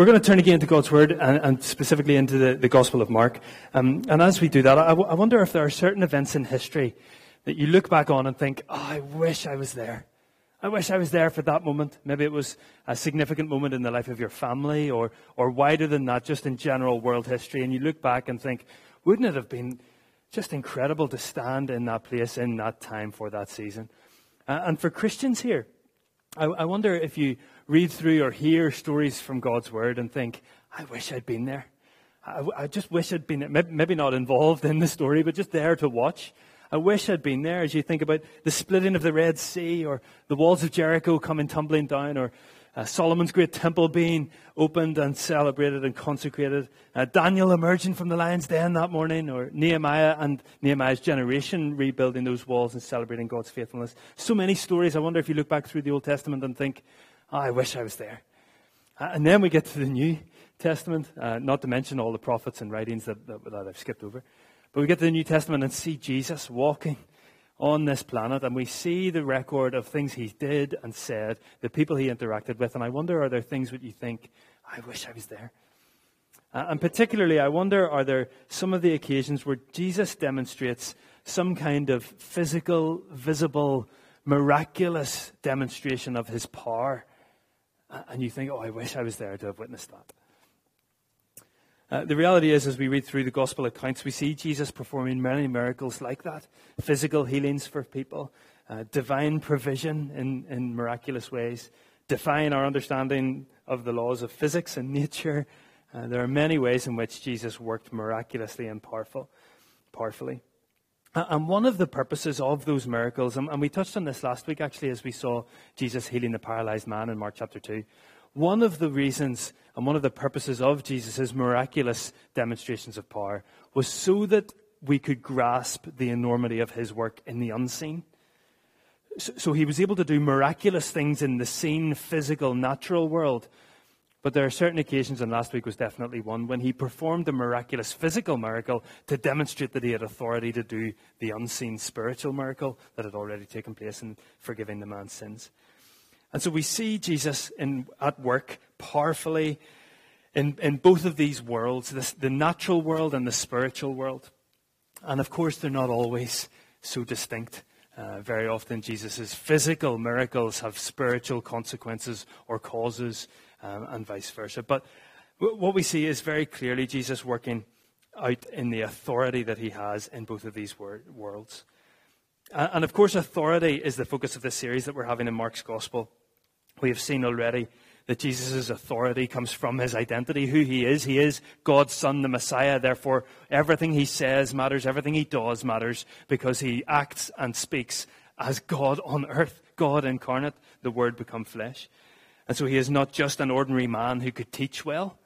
we're going to turn again to God's Word and, and specifically into the, the Gospel of Mark. Um, and as we do that, I, I wonder if there are certain events in history that you look back on and think, oh, I wish I was there. I wish I was there for that moment. Maybe it was a significant moment in the life of your family or, or wider than that, just in general world history. And you look back and think, wouldn't it have been just incredible to stand in that place in that time for that season? Uh, and for Christians here, I, I wonder if you read through or hear stories from God's Word and think, I wish I'd been there. I, I just wish I'd been, maybe not involved in the story, but just there to watch. I wish I'd been there as you think about the splitting of the Red Sea or the walls of Jericho coming tumbling down or uh, Solomon's great temple being opened and celebrated and consecrated, uh, Daniel emerging from the lion's den that morning, or Nehemiah and Nehemiah's generation rebuilding those walls and celebrating God's faithfulness. So many stories. I wonder if you look back through the Old Testament and think, oh, I wish I was there. Uh, and then we get to the New Testament, uh, not to mention all the prophets and writings that, that, that I've skipped over. But we get to the New Testament and see Jesus walking on this planet and we see the record of things he did and said, the people he interacted with, and I wonder are there things that you think, I wish I was there? Uh, and particularly, I wonder are there some of the occasions where Jesus demonstrates some kind of physical, visible, miraculous demonstration of his power? And you think, oh, I wish I was there to have witnessed that. Uh, the reality is, as we read through the gospel accounts, we see Jesus performing many miracles like that physical healings for people, uh, divine provision in, in miraculous ways, defying our understanding of the laws of physics and nature. Uh, there are many ways in which Jesus worked miraculously and powerful, powerfully. And one of the purposes of those miracles, and we touched on this last week actually as we saw Jesus healing the paralyzed man in Mark chapter 2, one of the reasons and one of the purposes of Jesus' miraculous demonstrations of power was so that we could grasp the enormity of his work in the unseen. So, he was able to do miraculous things in the seen, physical, natural world. But there are certain occasions, and last week was definitely one, when he performed a miraculous physical miracle to demonstrate that he had authority to do the unseen spiritual miracle that had already taken place in forgiving the man's sins. And so we see Jesus in, at work powerfully in, in both of these worlds, this, the natural world and the spiritual world. And of course, they're not always so distinct. Uh, very often, Jesus' physical miracles have spiritual consequences or causes, um, and vice versa. But w- what we see is very clearly Jesus working out in the authority that he has in both of these wor- worlds. Uh, and of course, authority is the focus of this series that we're having in Mark's Gospel. We have seen already that Jesus' authority comes from his identity, who he is. He is God's Son, the Messiah. Therefore, everything he says matters, everything he does matters, because he acts and speaks as God on earth, God incarnate, the Word become flesh. And so he is not just an ordinary man who could teach well,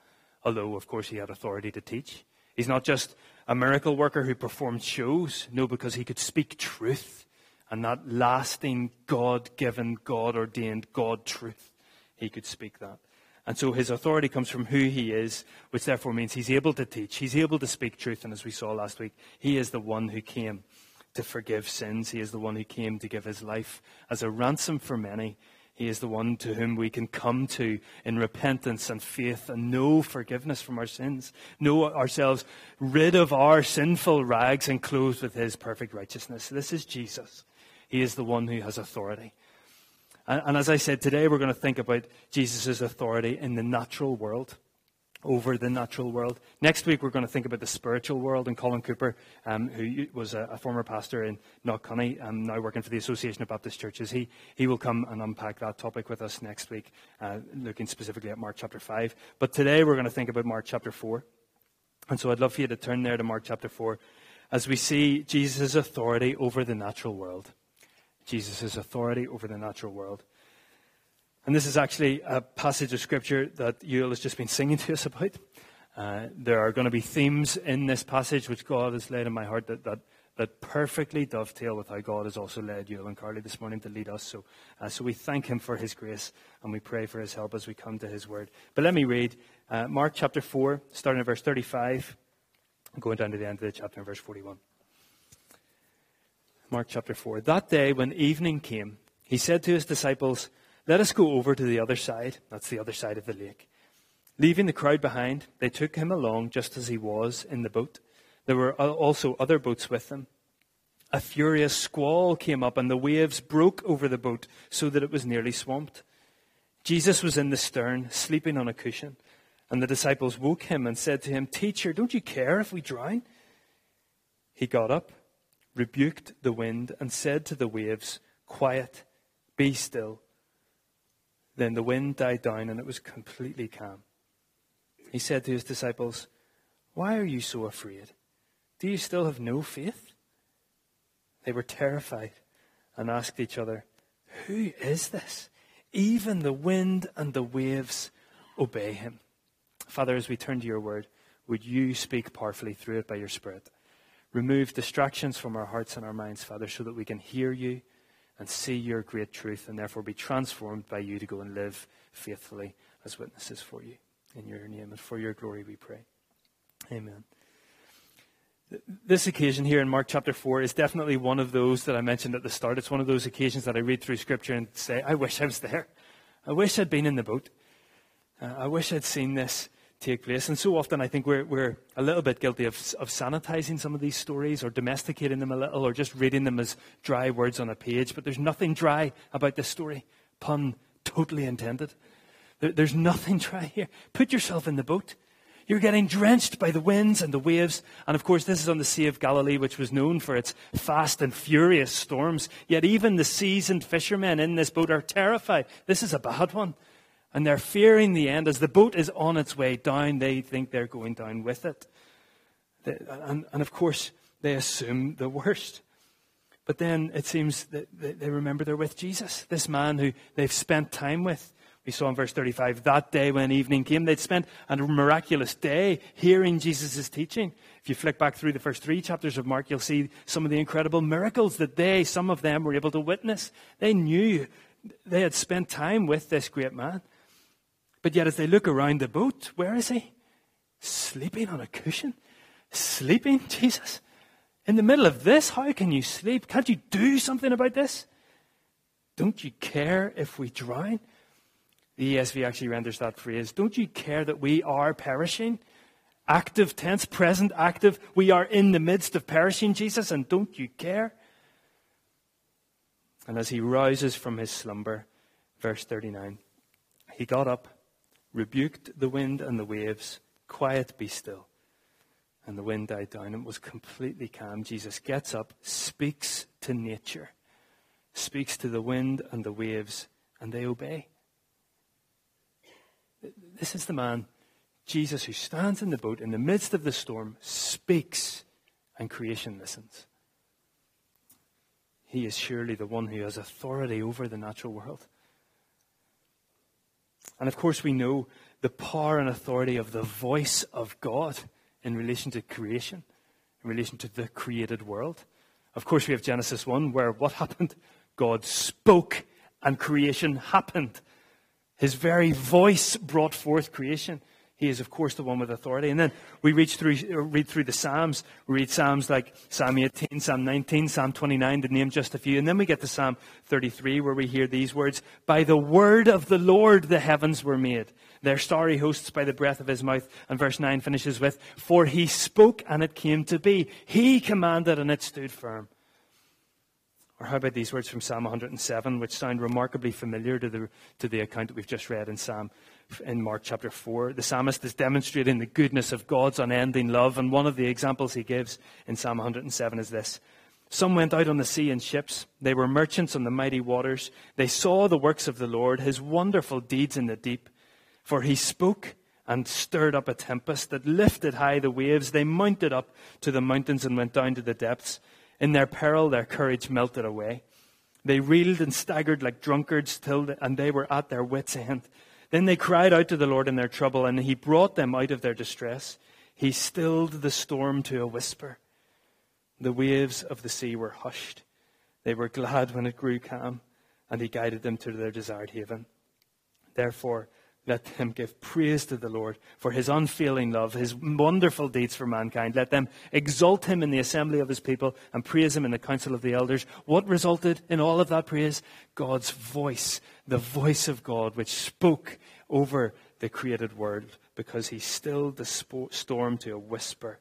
although, of course, he had authority to teach. He's not just a miracle worker who performed shows. No, because he could speak truth and that lasting God given, God ordained, God truth. He could speak that. And so his authority comes from who he is, which therefore means he's able to teach, he's able to speak truth. And as we saw last week, he is the one who came to forgive sins. He is the one who came to give his life as a ransom for many. He is the one to whom we can come to in repentance and faith and know forgiveness from our sins, know ourselves rid of our sinful rags and clothed with his perfect righteousness. This is Jesus. He is the one who has authority. And, and as I said, today we're going to think about Jesus' authority in the natural world over the natural world. Next week, we're going to think about the spiritual world. And Colin Cooper, um, who was a, a, former pastor in Knockcunny, um, now working for the Association of Baptist Churches, he, he will come and unpack that topic with us next week, uh, looking specifically at Mark chapter 5. But today, we're going to think about Mark chapter 4. And so I'd love for you to turn there to Mark chapter 4 as we see Jesus' authority over the natural world. Jesus' authority over the natural world. And this is actually a passage of scripture that Yule has just been singing to us about. Uh, there are going to be themes in this passage which God has laid in my heart that, that, that perfectly dovetail with how God has also led Yule and Carly this morning to lead us. So, uh, so we thank Him for His grace and we pray for His help as we come to His word. But let me read uh, Mark chapter 4, starting at verse 35, going down to the end of the chapter in verse 41. Mark chapter 4. That day, when evening came, he said to his disciples, Let us go over to the other side. That's the other side of the lake. Leaving the crowd behind, they took him along just as he was in the boat. There were also other boats with them. A furious squall came up, and the waves broke over the boat so that it was nearly swamped. Jesus was in the stern, sleeping on a cushion, and the disciples woke him and said to him, Teacher, don't you care if we drown? He got up, rebuked the wind, and said to the waves, Quiet, be still. Then the wind died down, and it was completely calm he said to his disciples, Why are you so afraid? Do you still have no faith? They were terrified and asked each other, Who is this? Even the wind and the waves obey him. Father, as we turn to your word, would you speak powerfully through it by your Spirit? Remove distractions from our hearts and our minds, Father, so that we can hear you and see your great truth and therefore be transformed by you to go and live faithfully as witnesses for you. In your name and for your glory we pray. Amen. This occasion here in Mark chapter 4 is definitely one of those that I mentioned at the start. It's one of those occasions that I read through Scripture and say, I wish I was there. I wish I'd been in the boat. Uh, I wish I'd seen this take place. And so often I think we're, we're a little bit guilty of, of sanitizing some of these stories or domesticating them a little or just reading them as dry words on a page. But there's nothing dry about this story. Pun totally intended. There's nothing dry here. Put yourself in the boat. You're getting drenched by the winds and the waves. And of course, this is on the Sea of Galilee, which was known for its fast and furious storms. Yet even the seasoned fishermen in this boat are terrified. This is a bad one. And they're fearing the end. As the boat is on its way down, they think they're going down with it. And, and of course, they assume the worst. But then it seems that they remember they're with Jesus, this man who they've spent time with. We saw in verse 35 that day when evening came, they'd spent a miraculous day hearing Jesus' teaching. If you flick back through the first three chapters of Mark, you'll see some of the incredible miracles that they, some of them, were able to witness. They knew they had spent time with this great man. But yet, as they look around the boat, where is he? Sleeping on a cushion? Sleeping? Jesus. In the middle of this, how can you sleep? Can't you do something about this? Don't you care if we drown? The ESV actually renders that phrase Don't you care that we are perishing? Active tense, present active. We are in the midst of perishing, Jesus, and don't you care? And as he rises from his slumber, verse 39, he got up, rebuked the wind and the waves, quiet, be still. And the wind died down and was completely calm. Jesus gets up, speaks to nature, speaks to the wind and the waves, and they obey. This is the man, Jesus, who stands in the boat in the midst of the storm, speaks, and creation listens. He is surely the one who has authority over the natural world. And of course, we know the power and authority of the voice of God in relation to creation, in relation to the created world. Of course, we have Genesis 1, where what happened? God spoke and creation happened. His very voice brought forth creation. He is, of course, the one with authority. And then we read through, uh, read through the Psalms. We read Psalms like Psalm 18, Psalm 19, Psalm 29, to name just a few. And then we get to Psalm 33, where we hear these words By the word of the Lord the heavens were made, their starry hosts by the breath of his mouth. And verse 9 finishes with For he spoke and it came to be. He commanded and it stood firm. Or how about these words from Psalm 107, which sound remarkably familiar to the, to the account that we've just read in Psalm in Mark chapter 4. The psalmist is demonstrating the goodness of God's unending love, and one of the examples he gives in Psalm 107 is this. Some went out on the sea in ships. They were merchants on the mighty waters. They saw the works of the Lord, his wonderful deeds in the deep. For he spoke and stirred up a tempest that lifted high the waves. They mounted up to the mountains and went down to the depths. In their peril, their courage melted away. They reeled and staggered like drunkards, till the, and they were at their wits' end. Then they cried out to the Lord in their trouble, and He brought them out of their distress. He stilled the storm to a whisper. The waves of the sea were hushed. They were glad when it grew calm, and He guided them to their desired haven. Therefore, let them give praise to the Lord for his unfailing love, his wonderful deeds for mankind. Let them exalt him in the assembly of his people and praise him in the council of the elders. What resulted in all of that praise? God's voice, the voice of God, which spoke over the created world because he stilled the storm to a whisper.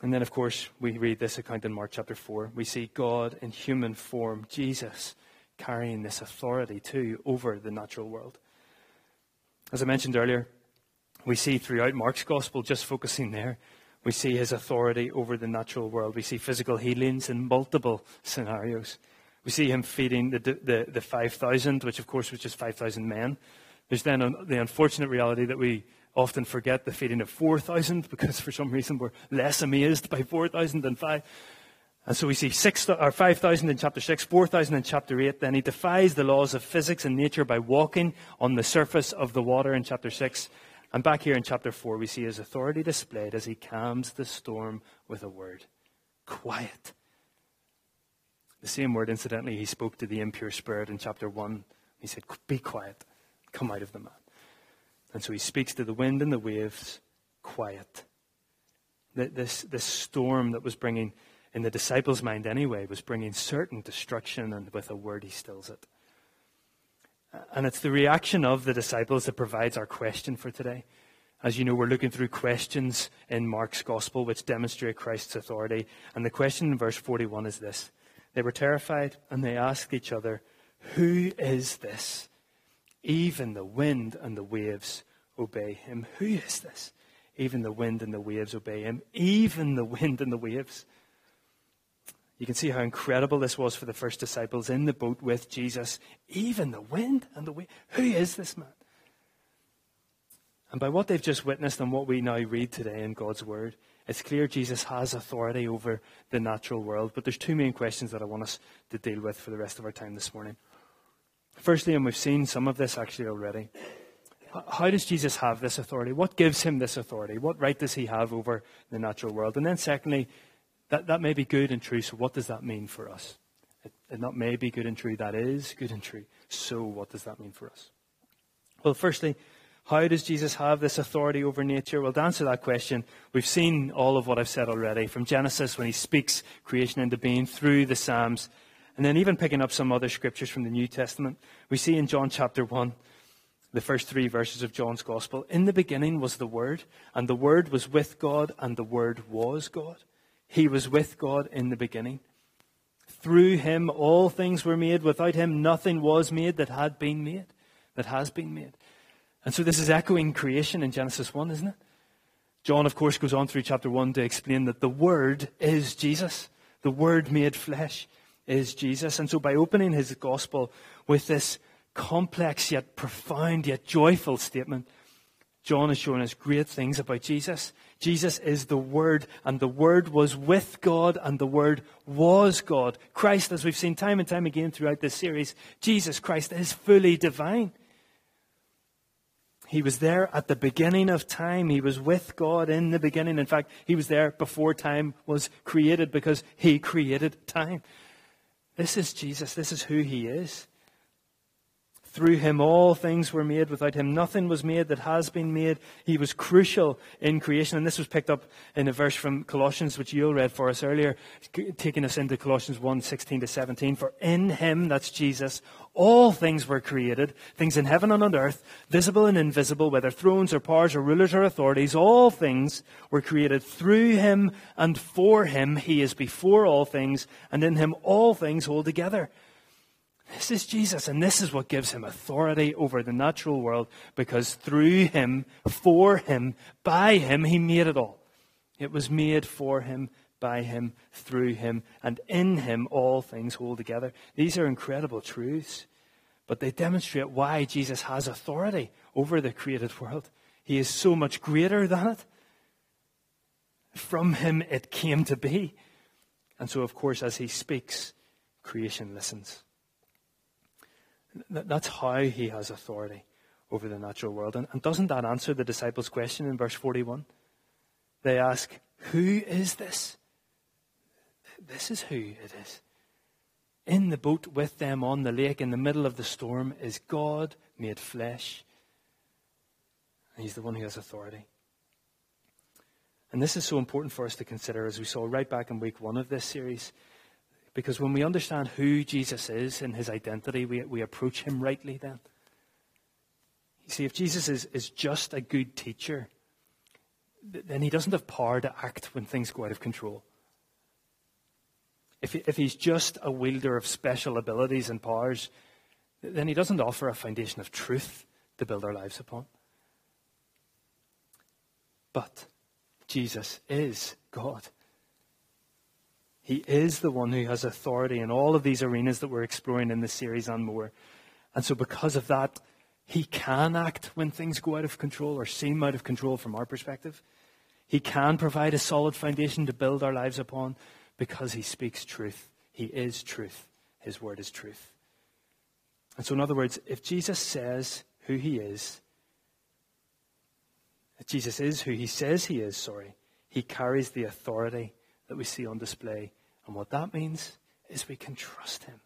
And then, of course, we read this account in Mark chapter 4. We see God in human form, Jesus, carrying this authority too over the natural world. As I mentioned earlier, we see throughout Mark's gospel, just focusing there, we see his authority over the natural world. We see physical healings in multiple scenarios. We see him feeding the, the, the 5,000, which of course was just 5,000 men. There's then the unfortunate reality that we often forget the feeding of 4,000 because for some reason we're less amazed by 4,000 than 5. And so we see 6, or 5,000 in chapter 6, 4,000 in chapter 8. Then he defies the laws of physics and nature by walking on the surface of the water in chapter 6. And back here in chapter 4, we see his authority displayed as he calms the storm with a word quiet. The same word, incidentally, he spoke to the impure spirit in chapter 1. He said, Be quiet, come out of the man. And so he speaks to the wind and the waves, quiet. This, this storm that was bringing, in the disciples' mind anyway, was bringing certain destruction, and with a word he stills it. Uh, and it's the reaction of the disciples that provides our question for today. As you know, we're looking through questions in Mark's gospel which demonstrate Christ's authority. And the question in verse 41 is this they were terrified and they asked each other, Who is this? Even the wind and the waves obey him. Who is this? Even the wind and the waves obey him. Even the wind and the waves. You can see how incredible this was for the first disciples in the boat with Jesus. Even the wind and the wave. Who is this man? And by what they've just witnessed and what we now read today in God's Word, it's clear Jesus has authority over the natural world. But there's two main questions that I want us to deal with for the rest of our time this morning. Firstly, and we've seen some of this actually already, how does Jesus have this authority? What gives him this authority? What right does he have over the natural world? And then, secondly, that, that may be good and true, so what does that mean for us? It, it not may be good and true, that is good and true. So, what does that mean for us? Well, firstly, how does Jesus have this authority over nature? Well, to answer that question, we've seen all of what I've said already from Genesis when he speaks creation into being through the Psalms, and then even picking up some other scriptures from the New Testament. We see in John chapter 1, the first three verses of John's Gospel In the beginning was the Word, and the Word was with God, and the Word was God. He was with God in the beginning. Through him all things were made. Without him nothing was made that had been made, that has been made. And so this is echoing creation in Genesis 1, isn't it? John, of course, goes on through chapter 1 to explain that the Word is Jesus. The Word made flesh is Jesus. And so by opening his gospel with this complex yet profound yet joyful statement, John is showing us great things about Jesus. Jesus is the Word, and the Word was with God, and the Word was God. Christ, as we've seen time and time again throughout this series, Jesus Christ is fully divine. He was there at the beginning of time. He was with God in the beginning. In fact, he was there before time was created because he created time. This is Jesus. This is who he is. Through him all things were made. Without him nothing was made that has been made. He was crucial in creation. And this was picked up in a verse from Colossians, which you all read for us earlier, taking us into Colossians 1, 16 to 17. For in him, that's Jesus, all things were created, things in heaven and on earth, visible and invisible, whether thrones or powers or rulers or authorities, all things were created through him and for him. He is before all things, and in him all things hold together. This is Jesus, and this is what gives him authority over the natural world because through him, for him, by him, he made it all. It was made for him, by him, through him, and in him all things hold together. These are incredible truths, but they demonstrate why Jesus has authority over the created world. He is so much greater than it. From him it came to be. And so, of course, as he speaks, creation listens. That's how he has authority over the natural world. And, and doesn't that answer the disciples' question in verse 41? They ask, Who is this? This is who it is. In the boat with them on the lake in the middle of the storm is God made flesh. He's the one who has authority. And this is so important for us to consider as we saw right back in week one of this series. Because when we understand who Jesus is and his identity, we, we approach him rightly then. You see, if Jesus is, is just a good teacher, then he doesn't have power to act when things go out of control. If, if he's just a wielder of special abilities and powers, then he doesn't offer a foundation of truth to build our lives upon. But Jesus is God. He is the one who has authority in all of these arenas that we're exploring in this series and more. And so, because of that, he can act when things go out of control or seem out of control from our perspective. He can provide a solid foundation to build our lives upon because he speaks truth. He is truth. His word is truth. And so, in other words, if Jesus says who he is, if Jesus is who he says he is, sorry, he carries the authority that we see on display. And what that means is we can trust him.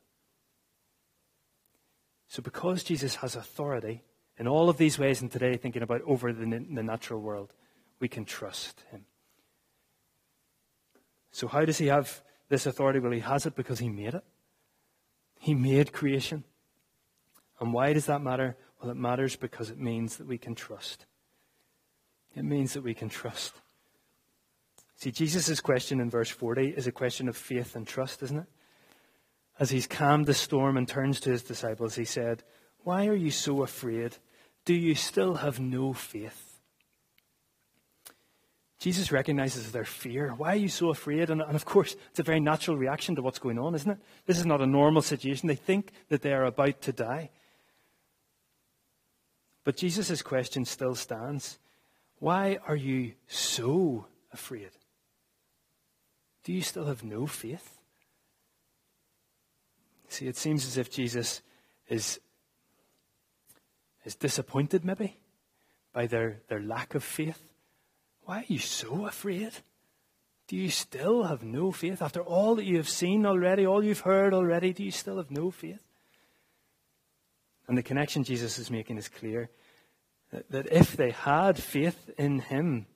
So, because Jesus has authority in all of these ways, and today thinking about over the, the natural world, we can trust him. So, how does he have this authority? Well, he has it because he made it. He made creation. And why does that matter? Well, it matters because it means that we can trust. It means that we can trust. See, Jesus' question in verse 40 is a question of faith and trust, isn't it? As he's calmed the storm and turns to his disciples, he said, Why are you so afraid? Do you still have no faith? Jesus recognizes their fear. Why are you so afraid? And, and, of course, it's a very natural reaction to what's going on, isn't it? This is not a normal situation. They think that they are about to die. But Jesus' question still stands Why are you so afraid? Do you still have no faith? See, it seems as if Jesus is, is disappointed, maybe, by their, their lack of faith. Why are you so afraid? Do you still have no faith? After all that you have seen already, all you've heard already, do you still have no faith? And the connection Jesus is making is clear that, that if they had faith in him,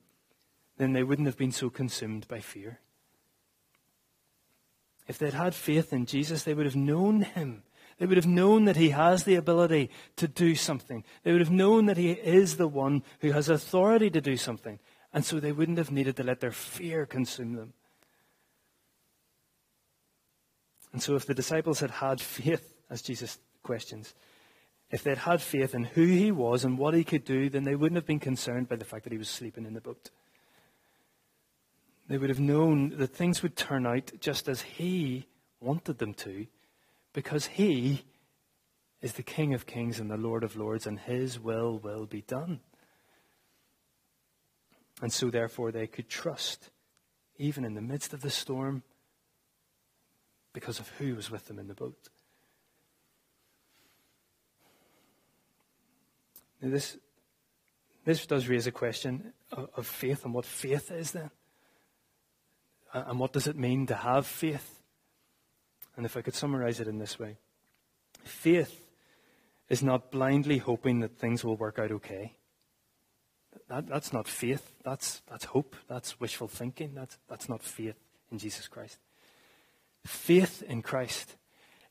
then they wouldn't have been so consumed by fear. If they'd had faith in Jesus, they would have known him. They would have known that he has the ability to do something. They would have known that he is the one who has authority to do something. And so they wouldn't have needed to let their fear consume them. And so if the disciples had had faith, as Jesus questions, if they'd had faith in who he was and what he could do, then they wouldn't have been concerned by the fact that he was sleeping in the boat. They would have known that things would turn out just as He wanted them to, because He is the King of kings and the Lord of lords, and His will will be done. And so, therefore, they could trust, even in the midst of the storm, because of who was with them in the boat. Now, this, this does raise a question of, of faith and what faith is then. Uh, and what does it mean to have faith? And if I could summarize it in this way faith is not blindly hoping that things will work out okay. That, that's not faith. That's, that's hope. That's wishful thinking. That's, that's not faith in Jesus Christ. Faith in Christ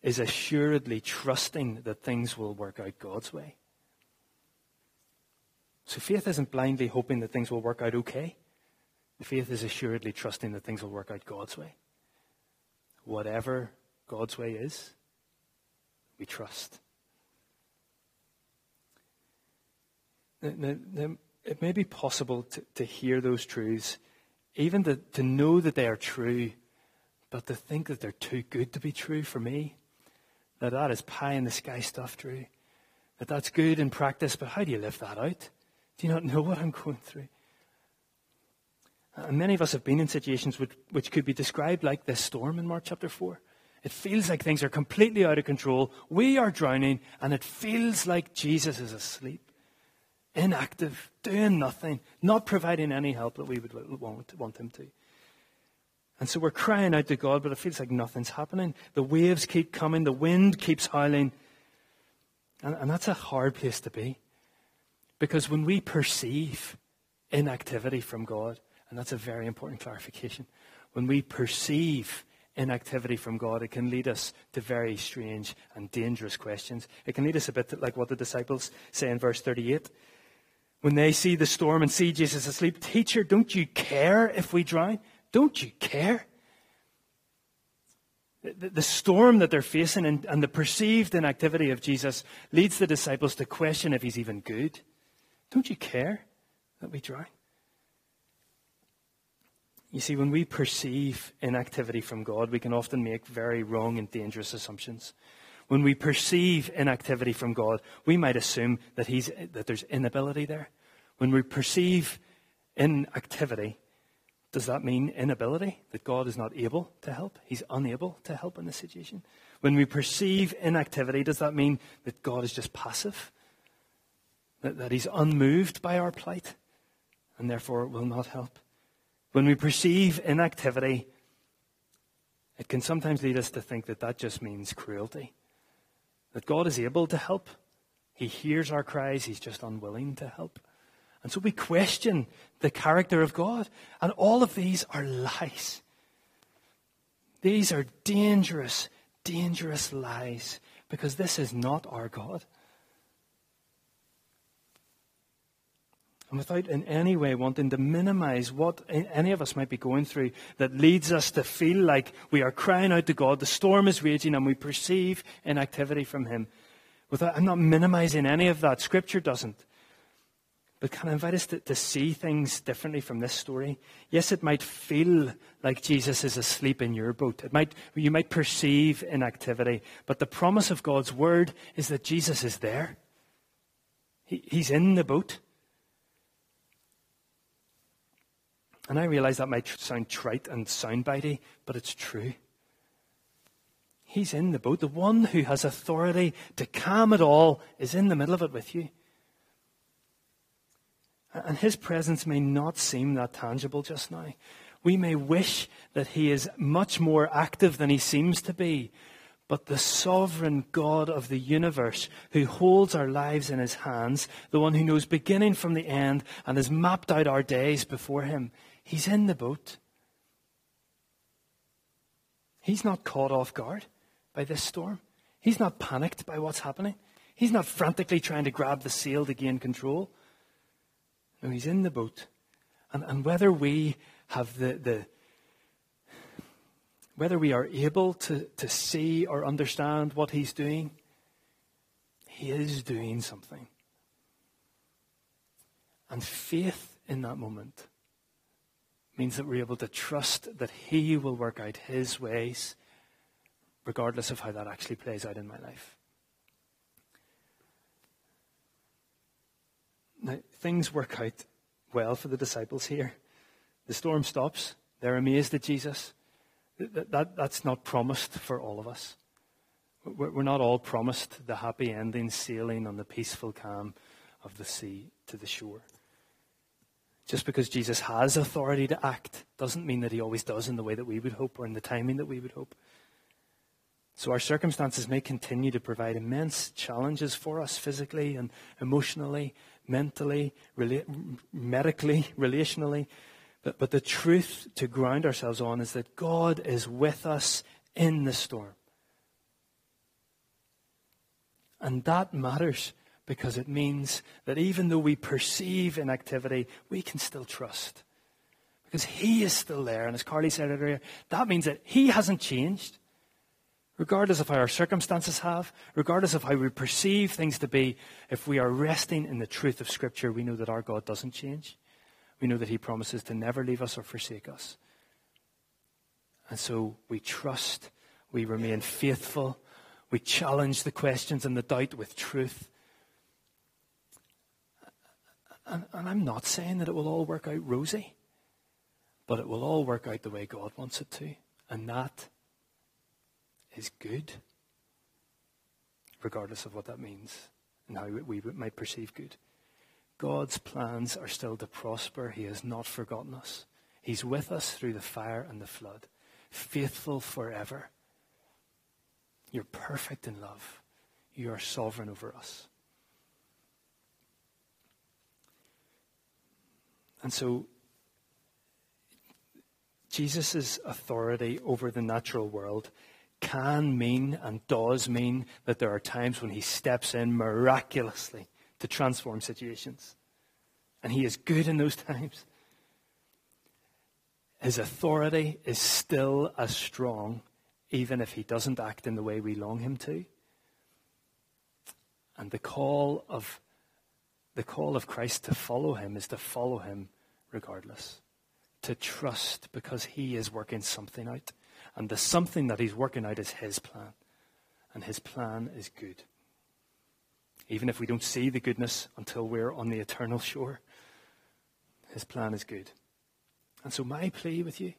is assuredly trusting that things will work out God's way. So faith isn't blindly hoping that things will work out okay. Faith is assuredly trusting that things will work out God's way. Whatever God's way is, we trust. Now, now, it may be possible to, to hear those truths, even to, to know that they are true, but to think that they're too good to be true for me. That that is pie in the sky stuff, Drew. That that's good in practice, but how do you live that out? Do you not know what I'm going through? And many of us have been in situations which, which could be described like this storm in Mark chapter 4. It feels like things are completely out of control. We are drowning, and it feels like Jesus is asleep, inactive, doing nothing, not providing any help that we would want, want him to. And so we're crying out to God, but it feels like nothing's happening. The waves keep coming, the wind keeps howling. And, and that's a hard place to be. Because when we perceive inactivity from God, and that's a very important clarification. When we perceive inactivity from God, it can lead us to very strange and dangerous questions. It can lead us a bit like what the disciples say in verse 38. When they see the storm and see Jesus asleep, Teacher, don't you care if we drown? Don't you care? The, storm that they're facing and the perceived inactivity of Jesus leads the disciples to question if he's even good. Don't you care that we drown? You see, when we perceive inactivity from God, we can often make very wrong and dangerous assumptions. When we perceive inactivity from God, we might assume that, he's, that there's inability there. When we perceive inactivity, does that mean inability? That God is not able to help? He's unable to help in this situation? When we perceive inactivity, does that mean that God is just passive? That, that He's unmoved by our plight and therefore will not help? When we perceive inactivity, it can sometimes lead us to think that that just means cruelty. That God is able to help. He hears our cries, He's just unwilling to help. And so we question the character of God. And all of these are lies. These are dangerous, dangerous lies because this is not our God. And without in any way wanting to minimize what any of us might be going through that leads us to feel like we are crying out to God, the storm is raging, and we perceive inactivity from Him. Without, I'm not minimizing any of that. Scripture doesn't. But can I invite us to, to see things differently from this story? Yes, it might feel like Jesus is asleep in your boat. It might, you might perceive inactivity. But the promise of God's word is that Jesus is there. He, he's in the boat. And I realize that might sound trite and soundbitey, but it's true. He's in the boat. The one who has authority to calm it all is in the middle of it with you. And his presence may not seem that tangible just now. We may wish that he is much more active than he seems to be. But the sovereign God of the universe, who holds our lives in his hands, the one who knows beginning from the end and has mapped out our days before him, He's in the boat. He's not caught off guard by this storm. He's not panicked by what's happening. He's not frantically trying to grab the sail to gain control. No, he's in the boat. And, and whether we have the, the whether we are able to, to see or understand what he's doing, he is doing something. And faith in that moment means that we're able to trust that He will work out His ways, regardless of how that actually plays out in my life. Now, things work out well for the disciples here. The storm stops. They're amazed at Jesus. That, that, that's not promised for all of us. We're, we're not all promised the happy ending, sailing on the peaceful calm of the sea to the shore. Just because Jesus has authority to act doesn't mean that he always does in the way that we would hope or in the timing that we would hope. So our circumstances may continue to provide immense challenges for us physically and emotionally, mentally, rela- medically, relationally. But, but the truth to ground ourselves on is that God is with us in the storm. And that matters because it means that even though we perceive inactivity, we can still trust. Because He is still there. And as Carly said earlier, that means that He hasn't changed. Regardless of how our circumstances have, regardless of how we perceive things to be, if we are resting in the truth of Scripture, we know that our God doesn't change. We know that He promises to never leave us or forsake us. And so we trust, we remain faithful, we challenge the questions and the doubt with truth. And, and I'm not saying that it will all work out rosy, but it will all work out the way God wants it to. And that is good, regardless of what that means and how we might perceive good. God's plans are still to prosper. He has not forgotten us. He's with us through the fire and the flood, faithful forever. You're perfect in love. You are sovereign over us. And so Jesus' authority over the natural world can mean and does mean that there are times when he steps in miraculously to transform situations. And he is good in those times. His authority is still as strong, even if he doesn't act in the way we long him to. And the call of the call of Christ to follow him is to follow him regardless. To trust because he is working something out. And the something that he's working out is his plan. And his plan is good. Even if we don't see the goodness until we're on the eternal shore, his plan is good. And so, my plea with you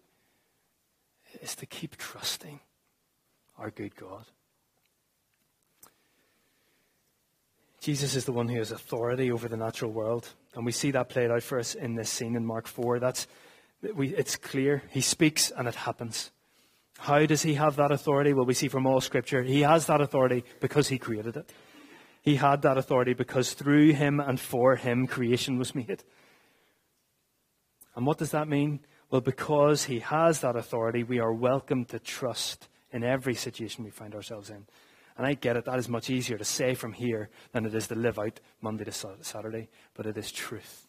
is to keep trusting our good God. Jesus is the one who has authority over the natural world. And we see that played out for us in this scene in Mark 4. That's, we, it's clear. He speaks and it happens. How does he have that authority? Well, we see from all Scripture, he has that authority because he created it. He had that authority because through him and for him creation was made. And what does that mean? Well, because he has that authority, we are welcome to trust in every situation we find ourselves in. And I get it, that is much easier to say from here than it is to live out Monday to Saturday, but it is truth.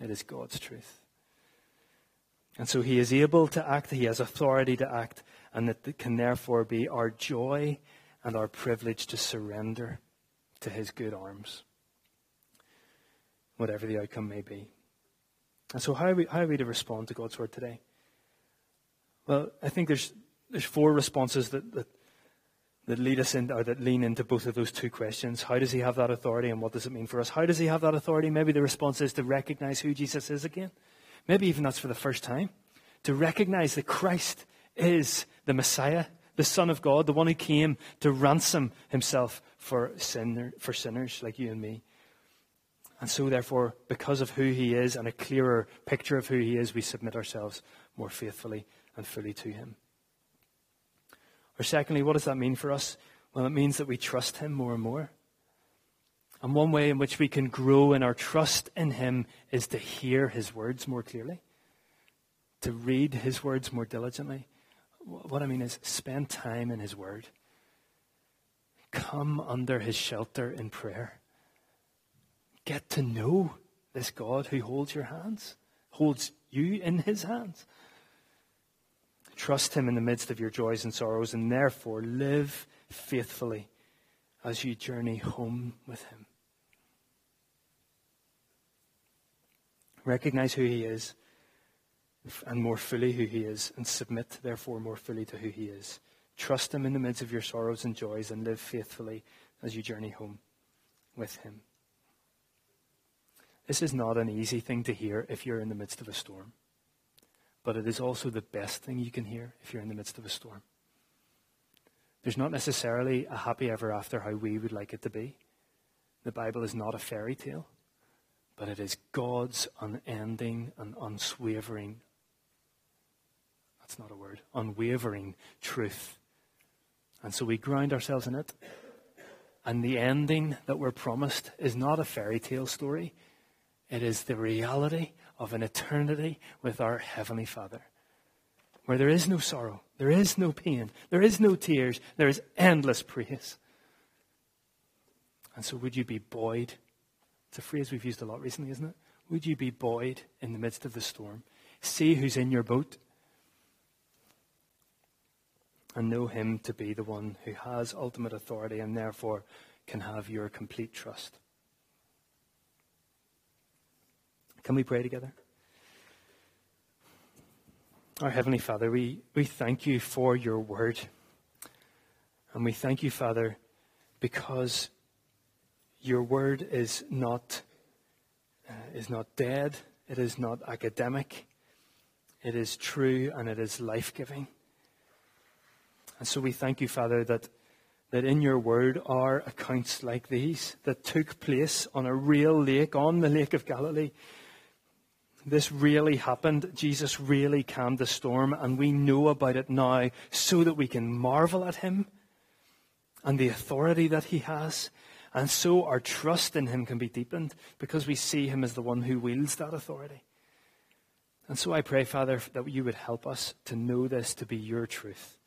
It is God's truth. And so he is able to act, he has authority to act, and it can therefore be our joy and our privilege to surrender to his good arms, whatever the outcome may be. And so, how are we, how are we to respond to God's word today? Well, I think there's, there's four responses that, that, that lead us in, or that lean into both of those two questions. How does he have that authority, and what does it mean for us? How does he have that authority? Maybe the response is to recognize who Jesus is again. Maybe even that's for the first time. To recognize that Christ is the Messiah, the Son of God, the one who came to ransom himself for, sinner, for sinners like you and me. And so, therefore, because of who he is and a clearer picture of who he is, we submit ourselves more faithfully and fully to him. Or, secondly, what does that mean for us? Well, it means that we trust him more and more. And one way in which we can grow in our trust in Him is to hear His words more clearly, to read His words more diligently. What I mean is, spend time in His Word. Come under His shelter in prayer. Get to know this God who holds your hands, holds you in His hands. Trust Him in the midst of your joys and sorrows, and therefore live faithfully as you journey home with Him. Recognize who He is and more fully who He is, and submit, therefore, more fully to who He is. Trust Him in the midst of your sorrows and joys, and live faithfully as you journey home with Him. This is not an easy thing to hear if you're in the midst of a storm, but it is also the best thing you can hear if you're in the midst of a storm. There's not necessarily a happy ever after how we would like it to be. The Bible is not a fairy tale but it is God's unending and unswavering, that's not a word, unwavering truth. And so we ground ourselves in it. And the ending that we're promised is not a fairy tale story. It is the reality of an eternity with our Heavenly Father, where there is no sorrow, there is no pain, there is no tears, there is endless praise. And so, would you be buoyed it's a phrase we've used a lot recently, isn't it? Would you be buoyed in the midst of the storm? See who's in your boat and know him to be the one who has ultimate authority and therefore can have your complete trust. Can we pray together? Our Heavenly Father, we, we thank you for your word. And we thank you, Father, because your word is not, uh, is not dead, it is not academic, it is true and it is life giving. And so we thank you, Father, that, that in your word are accounts like these that took place on a real lake, on the Lake of Galilee. This really happened. Jesus really calmed the storm, and we know about it now so that we can marvel at him and the authority that he has and so our trust in him can be deepened because we see him as the one who wields that authority. And so I pray, Father, that you would help us to know this to be your truth.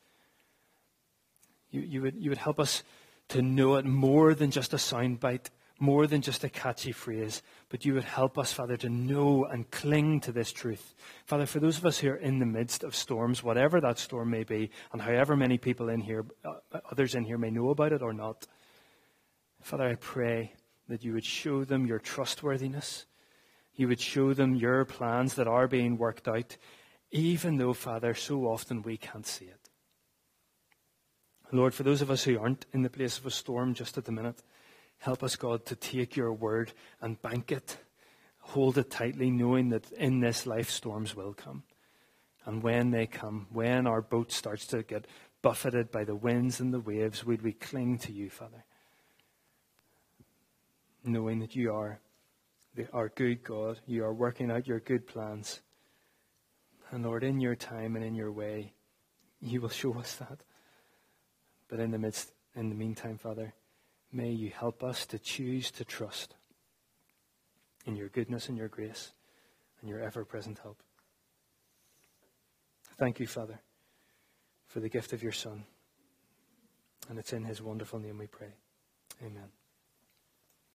You, you, would, you would help us to know it more than just a soundbite, more than just a catchy phrase, but you would help us, Father, to know and cling to this truth. Father, for those of us who are in the midst of storms, whatever that storm may be, and however many people in here, uh, others in here may know about it or not, Father, I pray that you would show them your trustworthiness. You would show them your plans that are being worked out, even though, Father, so often we can't see it. Lord, for those of us who aren't in the place of a storm just at the minute, help us, God, to take your word and bank it, hold it tightly, knowing that in this life storms will come. And when they come, when our boat starts to get buffeted by the winds and the waves, would we cling to you, Father, knowing that you are the, our good God, you are working out your good plans. And Lord, in your time and in your way, you will show us that. But in the midst, in the meantime, Father, may you help us to choose to trust in your goodness and your grace and your ever present help. Thank you, Father, for the gift of your Son. And it's in his wonderful name we pray. Amen.